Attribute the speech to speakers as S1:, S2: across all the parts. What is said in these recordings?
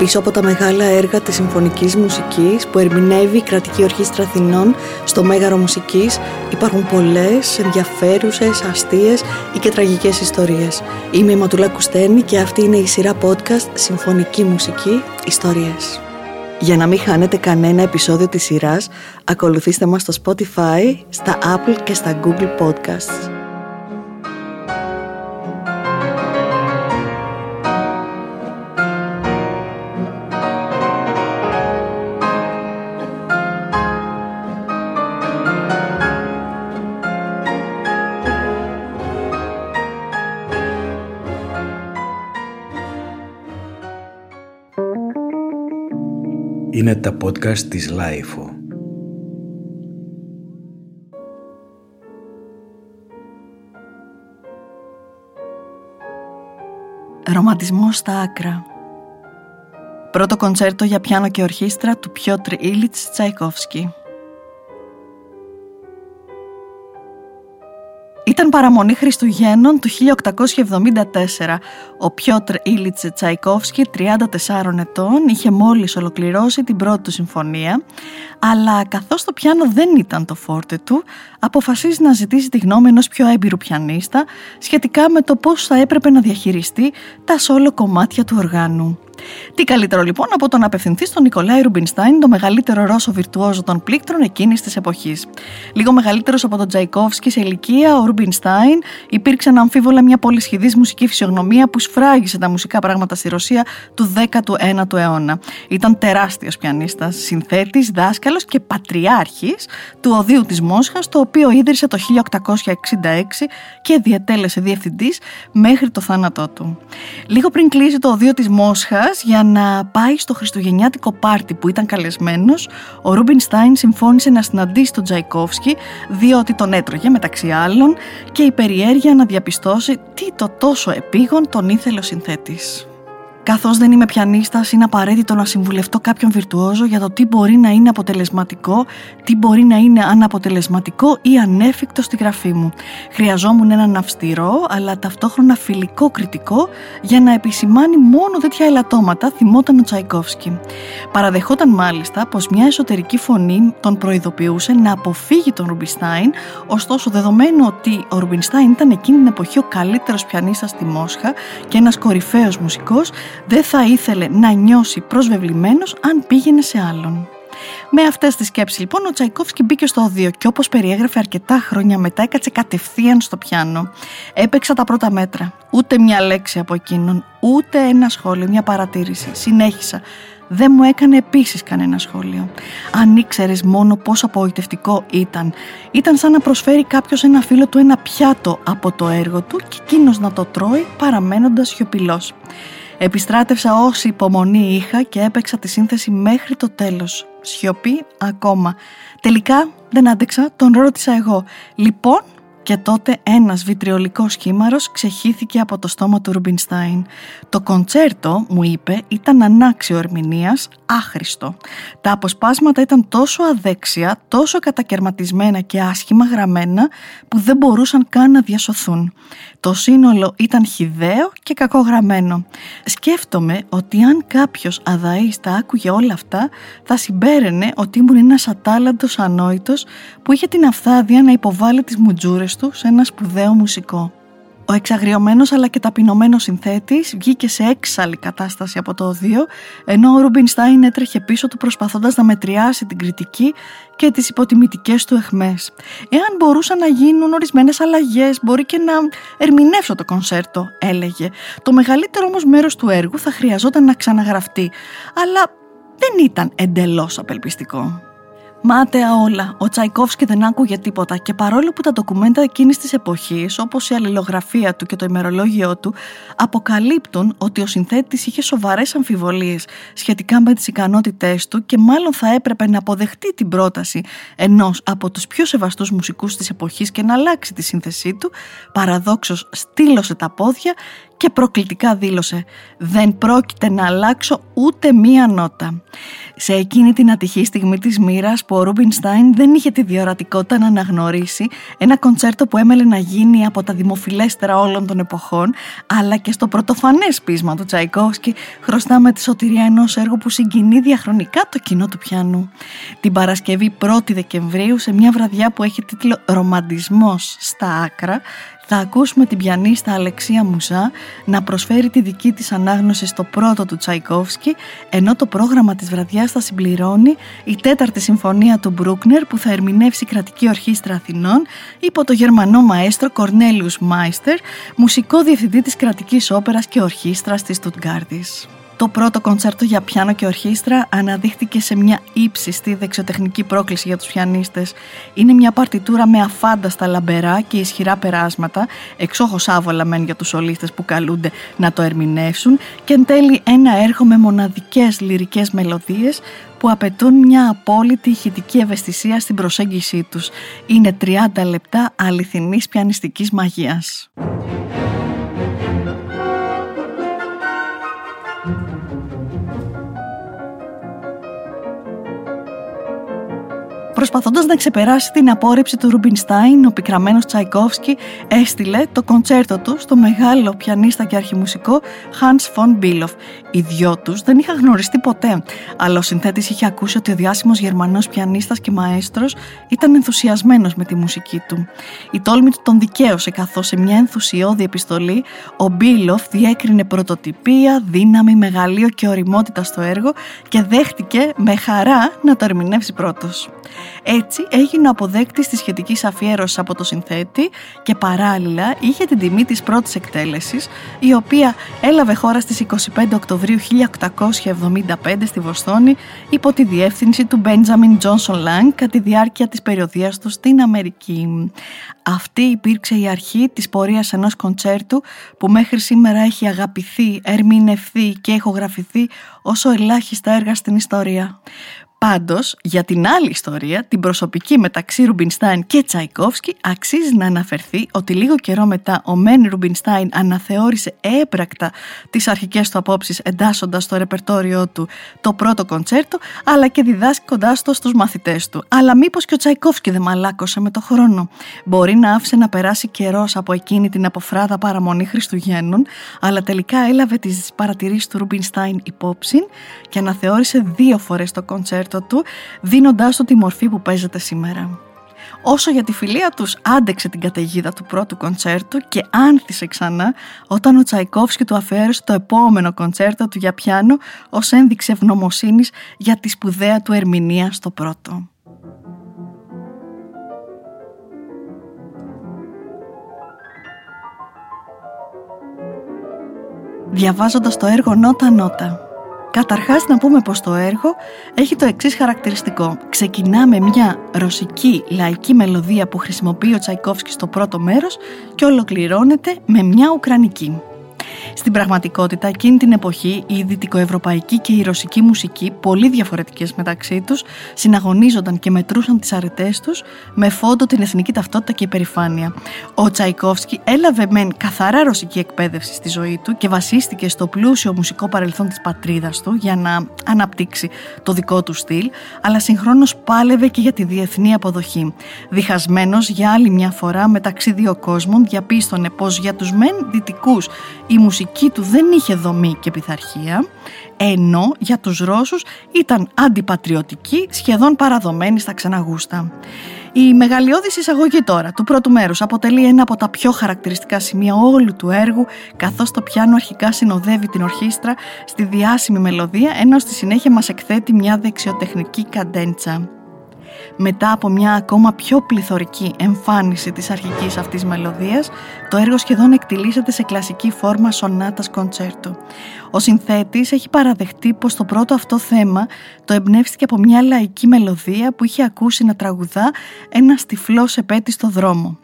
S1: Πίσω από τα μεγάλα έργα της συμφωνικής μουσικής που ερμηνεύει η Κρατική Ορχήστρα Αθηνών στο Μέγαρο Μουσικής υπάρχουν πολλές ενδιαφέρουσες, αστείες ή και τραγικές ιστορίες. Είμαι η Ματουλά Κουστένη και αυτή είναι η σειρά podcast Συμφωνική Μουσική Ιστορίες. Για να μην χάνετε κανένα επεισόδιο της σειράς, ακολουθήστε μας στο Spotify, στα Apple και στα Google Podcasts.
S2: Είναι τα podcast της LiFO.
S1: Ρομαντισμό στα άκρα Πρώτο κοντσέρτο για πιάνο και ορχήστρα του Πιότρ Ήλιτς Τσαϊκόφσκι Ήταν παραμονή Χριστουγέννων του 1874. Ο Πιότρ Ήλιτσε Τσαϊκόφσκι, 34 ετών, είχε μόλις ολοκληρώσει την πρώτη του συμφωνία, αλλά καθώς το πιάνο δεν ήταν το φόρτε του, αποφασίζει να ζητήσει τη γνώμη ενός πιο έμπειρου πιανίστα σχετικά με το πώς θα έπρεπε να διαχειριστεί τα σόλο κομμάτια του οργάνου. Τι καλύτερο λοιπόν από το να απευθυνθεί στον Νικολάη Ρουμπινστάιν, το μεγαλύτερο Ρώσο βιρτουόζο των πλήκτρων εκείνης της εποχής. Λίγο μεγαλύτερος από τον Τζαϊκόφσκι σε ηλικία, ο Ρουμπινστάιν υπήρξε αμφίβολα μια πολυσχηδής μουσική φυσιογνωμία που σφράγισε τα μουσικά πράγματα στη Ρωσία του 19ου αιώνα. Ήταν τεράστιος πιανίστας, συνθέτης, δάσκαλος και πατριάρχης του Οδείου της Μόσχας, το οποίο ίδρυσε το 1866 και διατέλεσε διευθυντής μέχρι το θάνατό του. Λίγο πριν κλείσει το Οδείο της Μόσχας, για να πάει στο χριστουγεννιάτικο πάρτι που ήταν καλεσμένος, ο Ρούμπινστάιν συμφώνησε να συναντήσει τον Τζαϊκόφσκι διότι τον έτρωγε μεταξύ άλλων και η περιέργεια να διαπιστώσει τι το τόσο επίγον τον ήθελε ο συνθέτης. Καθώς δεν είμαι πιανίστας, είναι απαραίτητο να συμβουλευτώ κάποιον βιρτουόζο για το τι μπορεί να είναι αποτελεσματικό, τι μπορεί να είναι αναποτελεσματικό ή ανέφικτο στη γραφή μου. Χρειαζόμουν έναν αυστηρό, αλλά ταυτόχρονα φιλικό κριτικό για να επισημάνει μόνο τέτοια ελαττώματα, θυμόταν ο Τσαϊκόφσκι. Παραδεχόταν μάλιστα πως μια εσωτερική φωνή τον προειδοποιούσε να αποφύγει τον Ρουμπιστάιν, ωστόσο δεδομένου ότι ο Ρουμπινστάιν ήταν εκείνη την εποχή ο καλύτερος πιανίστας στη Μόσχα και ένας κορυφαίος μουσικός, δεν θα ήθελε να νιώσει προσβεβλημένος αν πήγαινε σε άλλον. Με αυτές τις σκέψεις λοιπόν ο Τσαϊκόφσκι μπήκε στο οδείο και όπως περιέγραφε αρκετά χρόνια μετά έκατσε κατευθείαν στο πιάνο. Έπαιξα τα πρώτα μέτρα. Ούτε μια λέξη από εκείνον, ούτε ένα σχόλιο, μια παρατήρηση. Συνέχισα. Δεν μου έκανε επίσης κανένα σχόλιο. Αν ήξερες μόνο πόσο απογοητευτικό ήταν. Ήταν σαν να προσφέρει κάποιος ένα φίλο του ένα πιάτο από το έργο του και εκείνος να το τρώει παραμένοντας σιωπηλός. Επιστράτευσα όση υπομονή είχα και έπαιξα τη σύνθεση μέχρι το τέλος. Σιωπή ακόμα. Τελικά δεν άντεξα, τον ρώτησα εγώ. Λοιπόν, και τότε ένας βιτριολικός σχήμαρος ξεχύθηκε από το στόμα του Ρουμπινστάιν. Το κοντσέρτο, μου είπε, ήταν ανάξιο ερμηνείας, άχρηστο. Τα αποσπάσματα ήταν τόσο αδέξια, τόσο κατακαιρματισμένα και άσχημα γραμμένα που δεν μπορούσαν καν να διασωθούν. Το σύνολο ήταν χιδαίο και κακογραμμένο. Σκέφτομαι ότι αν κάποιος αδαής τα άκουγε όλα αυτά θα συμπέραινε ότι ήμουν ένας ατάλλαντος ανόητος που είχε την αυθάδεια να υποβάλει τις μουτζούρες του σε ένα σπουδαίο μουσικό. Ο εξαγριωμένος αλλά και ταπεινωμένος συνθέτης βγήκε σε έξαλλη κατάσταση από το οδείο, ενώ ο Ρουμπινστάιν έτρεχε πίσω του προσπαθώντας να μετριάσει την κριτική και τις υποτιμητικές του εχμέ. Εάν μπορούσαν να γίνουν ορισμένες αλλαγές, μπορεί και να ερμηνεύσω το κονσέρτο, έλεγε. Το μεγαλύτερο όμως μέρος του έργου θα χρειαζόταν να ξαναγραφτεί, αλλά δεν ήταν εντελώς απελπιστικό. Μάταια όλα. Ο Τσαϊκόφσκι δεν άκουγε τίποτα και παρόλο που τα ντοκουμέντα εκείνης της εποχής, όπως η αλληλογραφία του και το ημερολόγιο του, αποκαλύπτουν ότι ο συνθέτης είχε σοβαρές αμφιβολίες σχετικά με τις ικανότητές του και μάλλον θα έπρεπε να αποδεχτεί την πρόταση ενός από τους πιο σεβαστούς μουσικούς της εποχής και να αλλάξει τη σύνθεσή του, παραδόξως στήλωσε τα πόδια και προκλητικά δήλωσε «Δεν πρόκειται να αλλάξω ούτε μία νότα. Σε εκείνη την ατυχή στιγμή της μοίρας που ο Ρούμπινστάιν δεν είχε τη διορατικότητα να αναγνωρίσει ένα κοντσέρτο που έμελε να γίνει από τα δημοφιλέστερα όλων των εποχών αλλά και στο πρωτοφανές πείσμα του Τσαϊκόφσκι χρωστάμε τη σωτηρία ενός έργου που συγκινεί διαχρονικά το κοινό του πιάνου. Την Παρασκευή 1η Δεκεμβρίου σε μια βραδιά που έχει τίτλο «Ρομαντισμός στα άκρα» θα ακούσουμε την πιανίστα Αλεξία Μουζά να προσφέρει τη δική της ανάγνωση στο πρώτο του Τσαϊκόφσκι ενώ το πρόγραμμα της βραδιάς θα συμπληρώνει η τέταρτη συμφωνία του Μπρούκνερ που θα ερμηνεύσει κρατική ορχήστρα Αθηνών υπό το γερμανό μαέστρο Κορνέλιους Μάιστερ, μουσικό διευθυντή της κρατικής όπερας και ορχήστρας της Τουτγκάρδης. Το πρώτο κοντσέρτο για πιάνο και ορχήστρα αναδείχθηκε σε μια ύψιστη δεξιοτεχνική πρόκληση για τους πιανίστες. Είναι μια παρτιτούρα με αφάνταστα λαμπερά και ισχυρά περάσματα, εξόχως άβολα μεν για τους σολίστες που καλούνται να το ερμηνεύσουν και εν τέλει ένα έργο με μοναδικές λυρικές μελωδίες που απαιτούν μια απόλυτη ηχητική ευαισθησία στην προσέγγιση τους. Είναι 30 λεπτά αληθινής πιανιστικής μαγείας. Προσπαθώντας να ξεπεράσει την απόρριψη του Ρουμπινστάιν, ο πικραμένος Τσαϊκόφσκι έστειλε το κοντσέρτο του στο μεγάλο πιανίστα και αρχιμουσικό Hans von Bülow. Οι δυο τους δεν είχαν γνωριστεί ποτέ, αλλά ο συνθέτης είχε ακούσει ότι ο διάσημος γερμανός πιανίστας και μαέστρος ήταν ενθουσιασμένος με τη μουσική του. Η τόλμη του τον δικαίωσε καθώς σε μια ενθουσιώδη επιστολή ο Μπίλοφ διέκρινε πρωτοτυπία, δύναμη, μεγαλείο και οριμότητα στο έργο και δέχτηκε με χαρά να το ερμηνεύσει πρώτος. Έτσι έγινε ο αποδέκτης της σχετικής αφιέρωσης από το συνθέτη και παράλληλα είχε την τιμή της πρώτης εκτέλεσης η οποία έλαβε χώρα στις 25 Οκτωβρίου 1875 στη Βοστόνη υπό τη διεύθυνση του Benjamin Johnson Lang κατά τη διάρκεια της περιοδίας του στην Αμερική. Αυτή υπήρξε η αρχή της πορείας ενός κοντσέρτου που μέχρι σήμερα έχει αγαπηθεί, ερμηνευθεί και ηχογραφηθεί όσο ελάχιστα έργα στην ιστορία. Πάντως, για την άλλη ιστορία, την προσωπική μεταξύ Ρουμπινστάιν και Τσαϊκόφσκι, αξίζει να αναφερθεί ότι λίγο καιρό μετά ο Μεν Ρουμπινστάιν αναθεώρησε έπρακτα τις αρχικές του απόψεις εντάσσοντας στο ρεπερτόριό του το πρώτο κοντσέρτο, αλλά και διδάσκοντάς το στους μαθητές του. Αλλά μήπως και ο Τσαϊκόφσκι δεν μαλάκωσε με το χρόνο; Μπορεί να άφησε να περάσει καιρός από εκείνη την αποφράδα παραμονή Χριστουγέννων, αλλά τελικά έλαβε τις παρατηρήσεις του Ρουμπινστάιν υπόψη και αναθεώρησε δύο φορές το κοντσέρτο του δίνοντάς του τη μορφή που παίζεται σήμερα. Όσο για τη φιλία τους άντεξε την καταιγίδα του πρώτου κοντσέρτου και άνθησε ξανά όταν ο Τσαϊκόφσκι του αφαίρεσε το επόμενο κοντσέρτο του για πιάνο ως ένδειξη ευγνωμοσύνης για τη σπουδαία του ερμηνεία στο πρώτο. Διαβάζοντας το έργο νότα νότα Καταρχάς να πούμε πως το έργο έχει το εξής χαρακτηριστικό. Ξεκινά με μια ρωσική λαϊκή μελωδία που χρησιμοποιεί ο Τσαϊκόφσκι στο πρώτο μέρος και ολοκληρώνεται με μια ουκρανική. Στην πραγματικότητα, εκείνη την εποχή, η δυτικοευρωπαϊκή και η ρωσική μουσική, πολύ διαφορετικές μεταξύ τους, συναγωνίζονταν και μετρούσαν τις αρετές τους με φόντο την εθνική ταυτότητα και υπερηφάνεια. Ο Τσαϊκόφσκι έλαβε μεν καθαρά ρωσική εκπαίδευση στη ζωή του και βασίστηκε στο πλούσιο μουσικό παρελθόν της πατρίδας του για να αναπτύξει το δικό του στυλ, αλλά συγχρόνως πάλευε και για τη διεθνή αποδοχή. Διχασμένος για άλλη μια φορά μεταξύ δύο κόσμων, διαπίστωνε πως για τους μεν δυτικούς η μουσική του δεν είχε δομή και πειθαρχία, ενώ για τους Ρώσους ήταν αντιπατριωτική, σχεδόν παραδομένη στα ξεναγούστα. Η μεγαλειώδης εισαγωγή τώρα του πρώτου μέρους αποτελεί ένα από τα πιο χαρακτηριστικά σημεία όλου του έργου καθώς το πιάνο αρχικά συνοδεύει την ορχήστρα στη διάσημη μελωδία ενώ στη συνέχεια μας εκθέτει μια δεξιοτεχνική καντέντσα μετά από μια ακόμα πιο πληθωρική εμφάνιση της αρχικής αυτής μελωδίας, το έργο σχεδόν εκτιλήσεται σε κλασική φόρμα σονάτας κοντσέρτο. Ο συνθέτης έχει παραδεχτεί πως το πρώτο αυτό θέμα το εμπνεύστηκε από μια λαϊκή μελωδία που είχε ακούσει να τραγουδά ένα τυφλός επέτη στο δρόμο.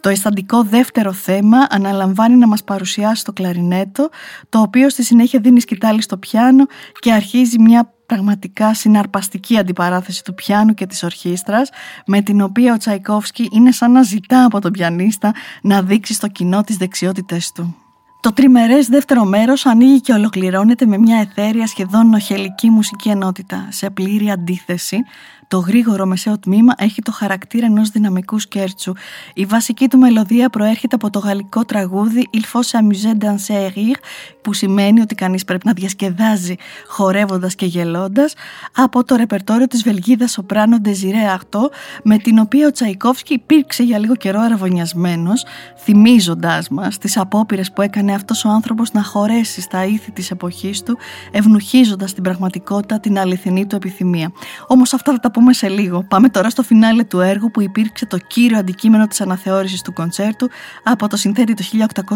S1: Το αισθαντικό δεύτερο θέμα αναλαμβάνει να μας παρουσιάσει το κλαρινέτο, το οποίο στη συνέχεια δίνει σκητάλη στο πιάνο και αρχίζει μια πραγματικά συναρπαστική αντιπαράθεση του πιάνου και της ορχήστρας με την οποία ο Τσαϊκόφσκι είναι σαν να ζητά από τον πιανίστα να δείξει στο κοινό τις δεξιότητες του. Το τριμερές δεύτερο μέρος ανοίγει και ολοκληρώνεται με μια εθέρια σχεδόν νοχελική μουσική ενότητα, σε πλήρη αντίθεση το γρήγορο μεσαίο τμήμα έχει το χαρακτήρα ενός δυναμικού σκέρτσου. Η βασική του μελωδία προέρχεται από το γαλλικό τραγούδι Il faut s'amuser danser rire, που σημαίνει ότι κανείς πρέπει να διασκεδάζει χορεύοντας και γελώντας, από το ρεπερτόριο της Βελγίδας Σοπράνο Desiree Artaud, με την οποία ο Τσαϊκόφσκι υπήρξε για λίγο καιρό αραβωνιασμένος, θυμίζοντάς μας τις απόπειρες που έκανε αυτός ο άνθρωπος να χωρέσει στα ήθη της εποχής του, ευνουχίζοντα την πραγματικότητα την αληθινή του επιθυμία. Όμως αυτά θα τα πούμε σε λίγο. Πάμε τώρα στο φινάλε του έργου που υπήρξε το κύριο αντικείμενο της αναθεώρησης του κοντσέρτου από το συνθέτη το 1889,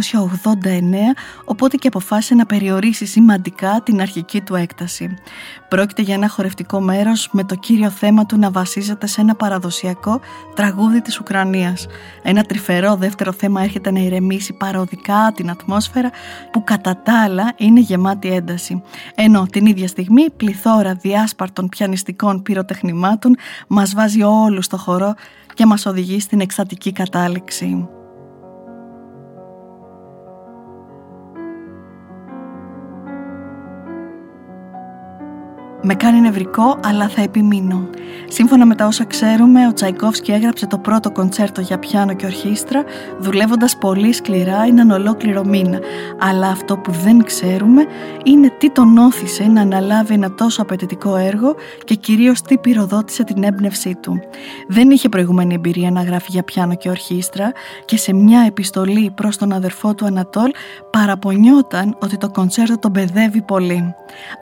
S1: οπότε και αποφάσισε να περιορίσει σημαντικά την αρχική του έκταση. Πρόκειται για ένα χορευτικό μέρος με το κύριο θέμα του να βασίζεται σε ένα παραδοσιακό τραγούδι της Ουκρανίας. Ένα τρυφερό δεύτερο θέμα έρχεται να ηρεμήσει παροδικά την ατμόσφαιρα που κατά τα άλλα είναι γεμάτη ένταση. Ενώ την ίδια στιγμή πληθώρα διάσπαρτων πιανιστικών πυροτεχνημάτων μας βάζει όλους στο χορό και μας οδηγεί στην εκστατική κατάληξη. Με κάνει νευρικό, αλλά θα επιμείνω. Σύμφωνα με τα όσα ξέρουμε, ο Τσαϊκόφσκι έγραψε το πρώτο κοντσέρτο για πιάνο και ορχήστρα, δουλεύοντας πολύ σκληρά έναν ολόκληρο μήνα. Αλλά αυτό που δεν ξέρουμε είναι τι τον όθησε να αναλάβει ένα τόσο απαιτητικό έργο και κυρίως τι πυροδότησε την έμπνευσή του. Δεν είχε προηγούμενη εμπειρία να γράφει για πιάνο και ορχήστρα και σε μια επιστολή προς τον αδερφό του Ανατόλ παραπονιόταν ότι το κοντσέρτο τον παιδεύει πολύ.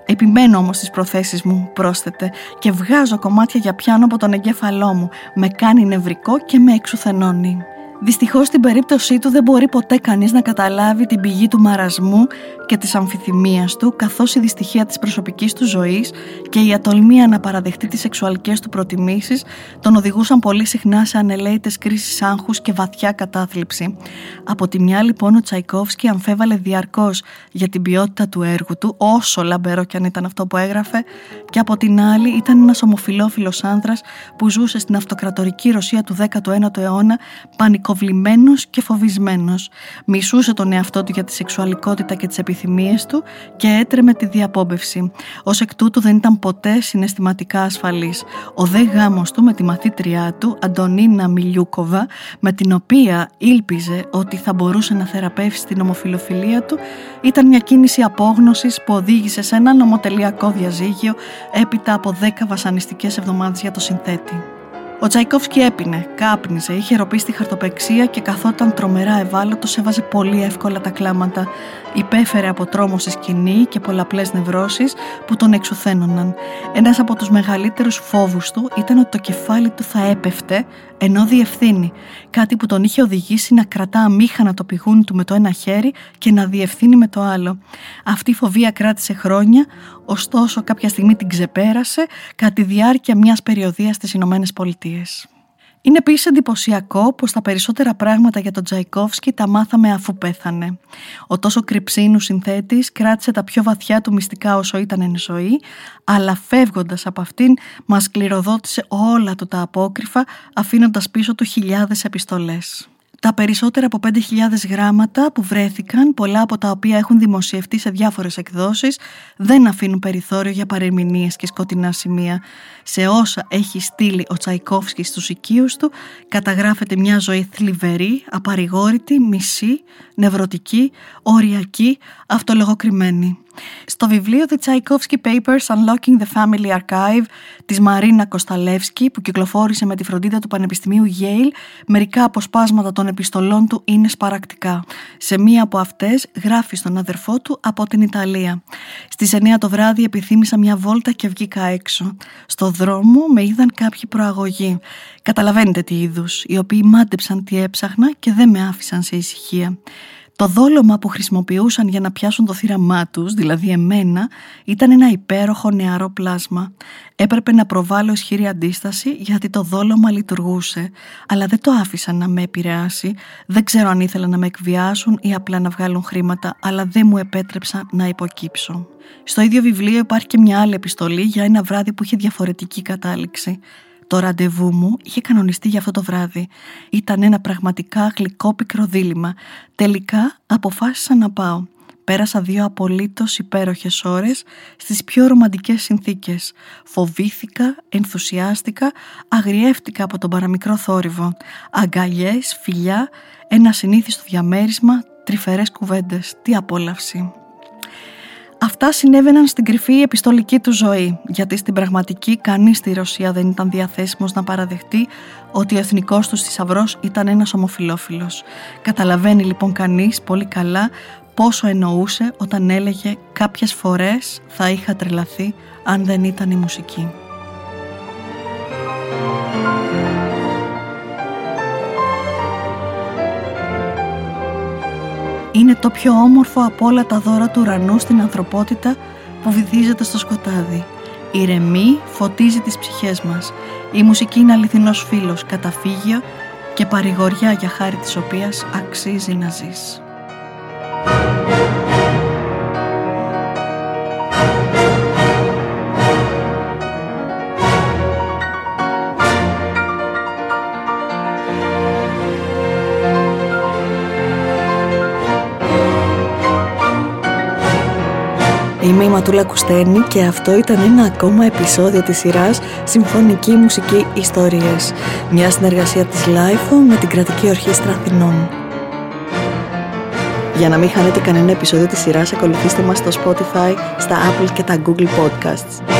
S1: Επιμένω όμως στις προθέσεις μου, πρόσθεται, και βγάζω κομμάτια για πιάνω από τον εγκέφαλό μου. Με κάνει νευρικό και με εξουθενώνει. Δυστυχώς στην περίπτωσή του δεν μπορεί ποτέ κανείς να καταλάβει την πηγή του μαρασμού και της αμφιθυμίας του καθώς η δυστυχία της προσωπικής του ζωής και η ατολμία να παραδεχτεί τις σεξουαλικές του προτιμήσεις τον οδηγούσαν πολύ συχνά σε ανελαίτες κρίσεις άγχους και βαθιά κατάθλιψη. Από τη μια λοιπόν ο Τσαϊκόφσκι αμφέβαλε διαρκώς για την ποιότητα του έργου του όσο λαμπερό κι αν ήταν αυτό που έγραφε και από την άλλη ήταν ένας ομοφιλόφιλος άνδρας που ζούσε στην αυτοκρατορική Ρωσία του 19ου αιώνα πανικό κοβλημένος και φοβισμένος. Μισούσε τον εαυτό του για τη σεξουαλικότητα και τις επιθυμίες του και έτρεμε τη διαπόμπευση. Ως εκ τούτου δεν ήταν ποτέ συναισθηματικά ασφαλής. Ο δε γάμος του με τη μαθήτριά του, Αντωνίνα Μιλιούκοβα, με την οποία ήλπιζε ότι θα μπορούσε να θεραπεύσει την ομοφιλοφιλία του, ήταν μια κίνηση απόγνωσης που οδήγησε σε ένα νομοτελειακό διαζύγιο έπειτα από δέκα βασανιστικές εβδομάδες για το συνθέτη. Ο Τσαϊκόφσκι έπινε, κάπνιζε, είχε ροπεί στη χαρτοπεξία και καθόταν τρομερά ευάλωτος, έβαζε πολύ εύκολα τα κλάματα. Υπέφερε από τρόμο στη σκηνή και πολλαπλές νευρώσεις που τον εξουθένωναν. Ένας από τους μεγαλύτερους φόβους του ήταν ότι το κεφάλι του θα έπεφτε ενώ διευθύνει. Κάτι που τον είχε οδηγήσει να κρατά αμήχανα το πηγούνι του με το ένα χέρι και να διευθύνει με το άλλο. Αυτή η φοβία κράτησε χρόνια, ωστόσο κάποια στιγμή την ξεπέρασε κατά τη διάρκεια μιας περιοδίας στις Ηνωμένες Πολιτείες. Είναι επίσης εντυπωσιακό πως τα περισσότερα πράγματα για τον Τζαϊκόφσκι τα μάθαμε αφού πέθανε. Ο τόσο κρυψίνους συνθέτης κράτησε τα πιο βαθιά του μυστικά όσο ήταν εν ζωή, αλλά φεύγοντας από αυτήν, μας κληροδότησε όλα του τα απόκριφα, αφήνοντας πίσω του χιλιάδες επιστολές. Τα περισσότερα από 5.000 γράμματα που βρέθηκαν, πολλά από τα οποία έχουν δημοσιευτεί σε διάφορες εκδόσεις, δεν αφήνουν περιθώριο για παρεμηνίες και σκοτεινά σημεία. Σε όσα έχει στείλει ο Τσαϊκόφσκι στους οικείους του, καταγράφεται μια ζωή θλιβερή, απαρηγόρητη, μισή, νευρωτική, οριακή, αυτολογοκριμένη. Στο βιβλίο The Tchaikovsky Papers Unlocking the Family Archive της Μαρίνα Κοσταλεύσκη που κυκλοφόρησε με τη φροντίδα του Πανεπιστημίου Yale μερικά αποσπάσματα των επιστολών του είναι σπαρακτικά. Σε μία από αυτές γράφει στον αδερφό του από την Ιταλία. Στις 9 το βράδυ επιθύμησα μια βόλτα και βγήκα έξω. Στο δρόμο με είδαν κάποιοι προαγωγοί. Καταλαβαίνετε τι είδους, οι οποίοι μάντεψαν τι έψαχνα και δεν με άφησαν σε ησυχία. Το δόλωμα που χρησιμοποιούσαν για να πιάσουν το θύραμά τους, δηλαδή εμένα, ήταν ένα υπέροχο νεαρό πλάσμα. Έπρεπε να προβάλλω ισχυρή αντίσταση γιατί το δόλωμα λειτουργούσε, αλλά δεν το άφησαν να με επηρεάσει. Δεν ξέρω αν ήθελαν να με εκβιάσουν ή απλά να βγάλουν χρήματα, αλλά δεν μου επέτρεψαν να υποκύψω. Στο ίδιο βιβλίο υπάρχει και μια άλλη επιστολή για ένα βράδυ που είχε διαφορετική κατάληξη. Το ραντεβού μου είχε κανονιστεί για αυτό το βράδυ. Ήταν ένα πραγματικά γλυκό πικρό δίλημα. Τελικά αποφάσισα να πάω. Πέρασα δύο απολύτως υπέροχες ώρες στις πιο ρομαντικές συνθήκες. Φοβήθηκα, ενθουσιάστηκα, αγριεύτηκα από τον παραμικρό θόρυβο. Αγκαλιές, φιλιά, ένα συνήθιστο διαμέρισμα, τρυφερές κουβέντες. Τι απόλαυση. Αυτά συνέβαιναν στην κρυφή επιστολική του ζωή, γιατί στην πραγματική κανείς στη Ρωσία δεν ήταν διαθέσιμος να παραδεχτεί ότι ο εθνικός του θησαυρός ήταν ένας ομοφιλόφιλος. Καταλαβαίνει λοιπόν κανείς πολύ καλά πόσο εννοούσε όταν έλεγε «κάποιες φορές θα είχα τρελαθεί αν δεν ήταν η μουσική». Είναι το πιο όμορφο από όλα τα δώρα του ουρανού στην ανθρωπότητα που βυθίζεται στο σκοτάδι. Ηρεμεί, φωτίζει τις ψυχές μας. Η μουσική είναι αληθινός φίλος, καταφύγιο και παρηγοριά για χάρη της οποίας αξίζει να ζεις. Είμαι η Ματούλα Κουστένη και αυτό ήταν ένα ακόμα επεισόδιο της σειράς Συμφωνική Μουσική Ιστορίες, μια συνεργασία της LIFO με την Κρατική Ορχήστρα Αθηνών. Για να μην χάνετε κανένα επεισόδιο της σειράς, ακολουθήστε μας στο Spotify, στα Apple και τα Google Podcasts.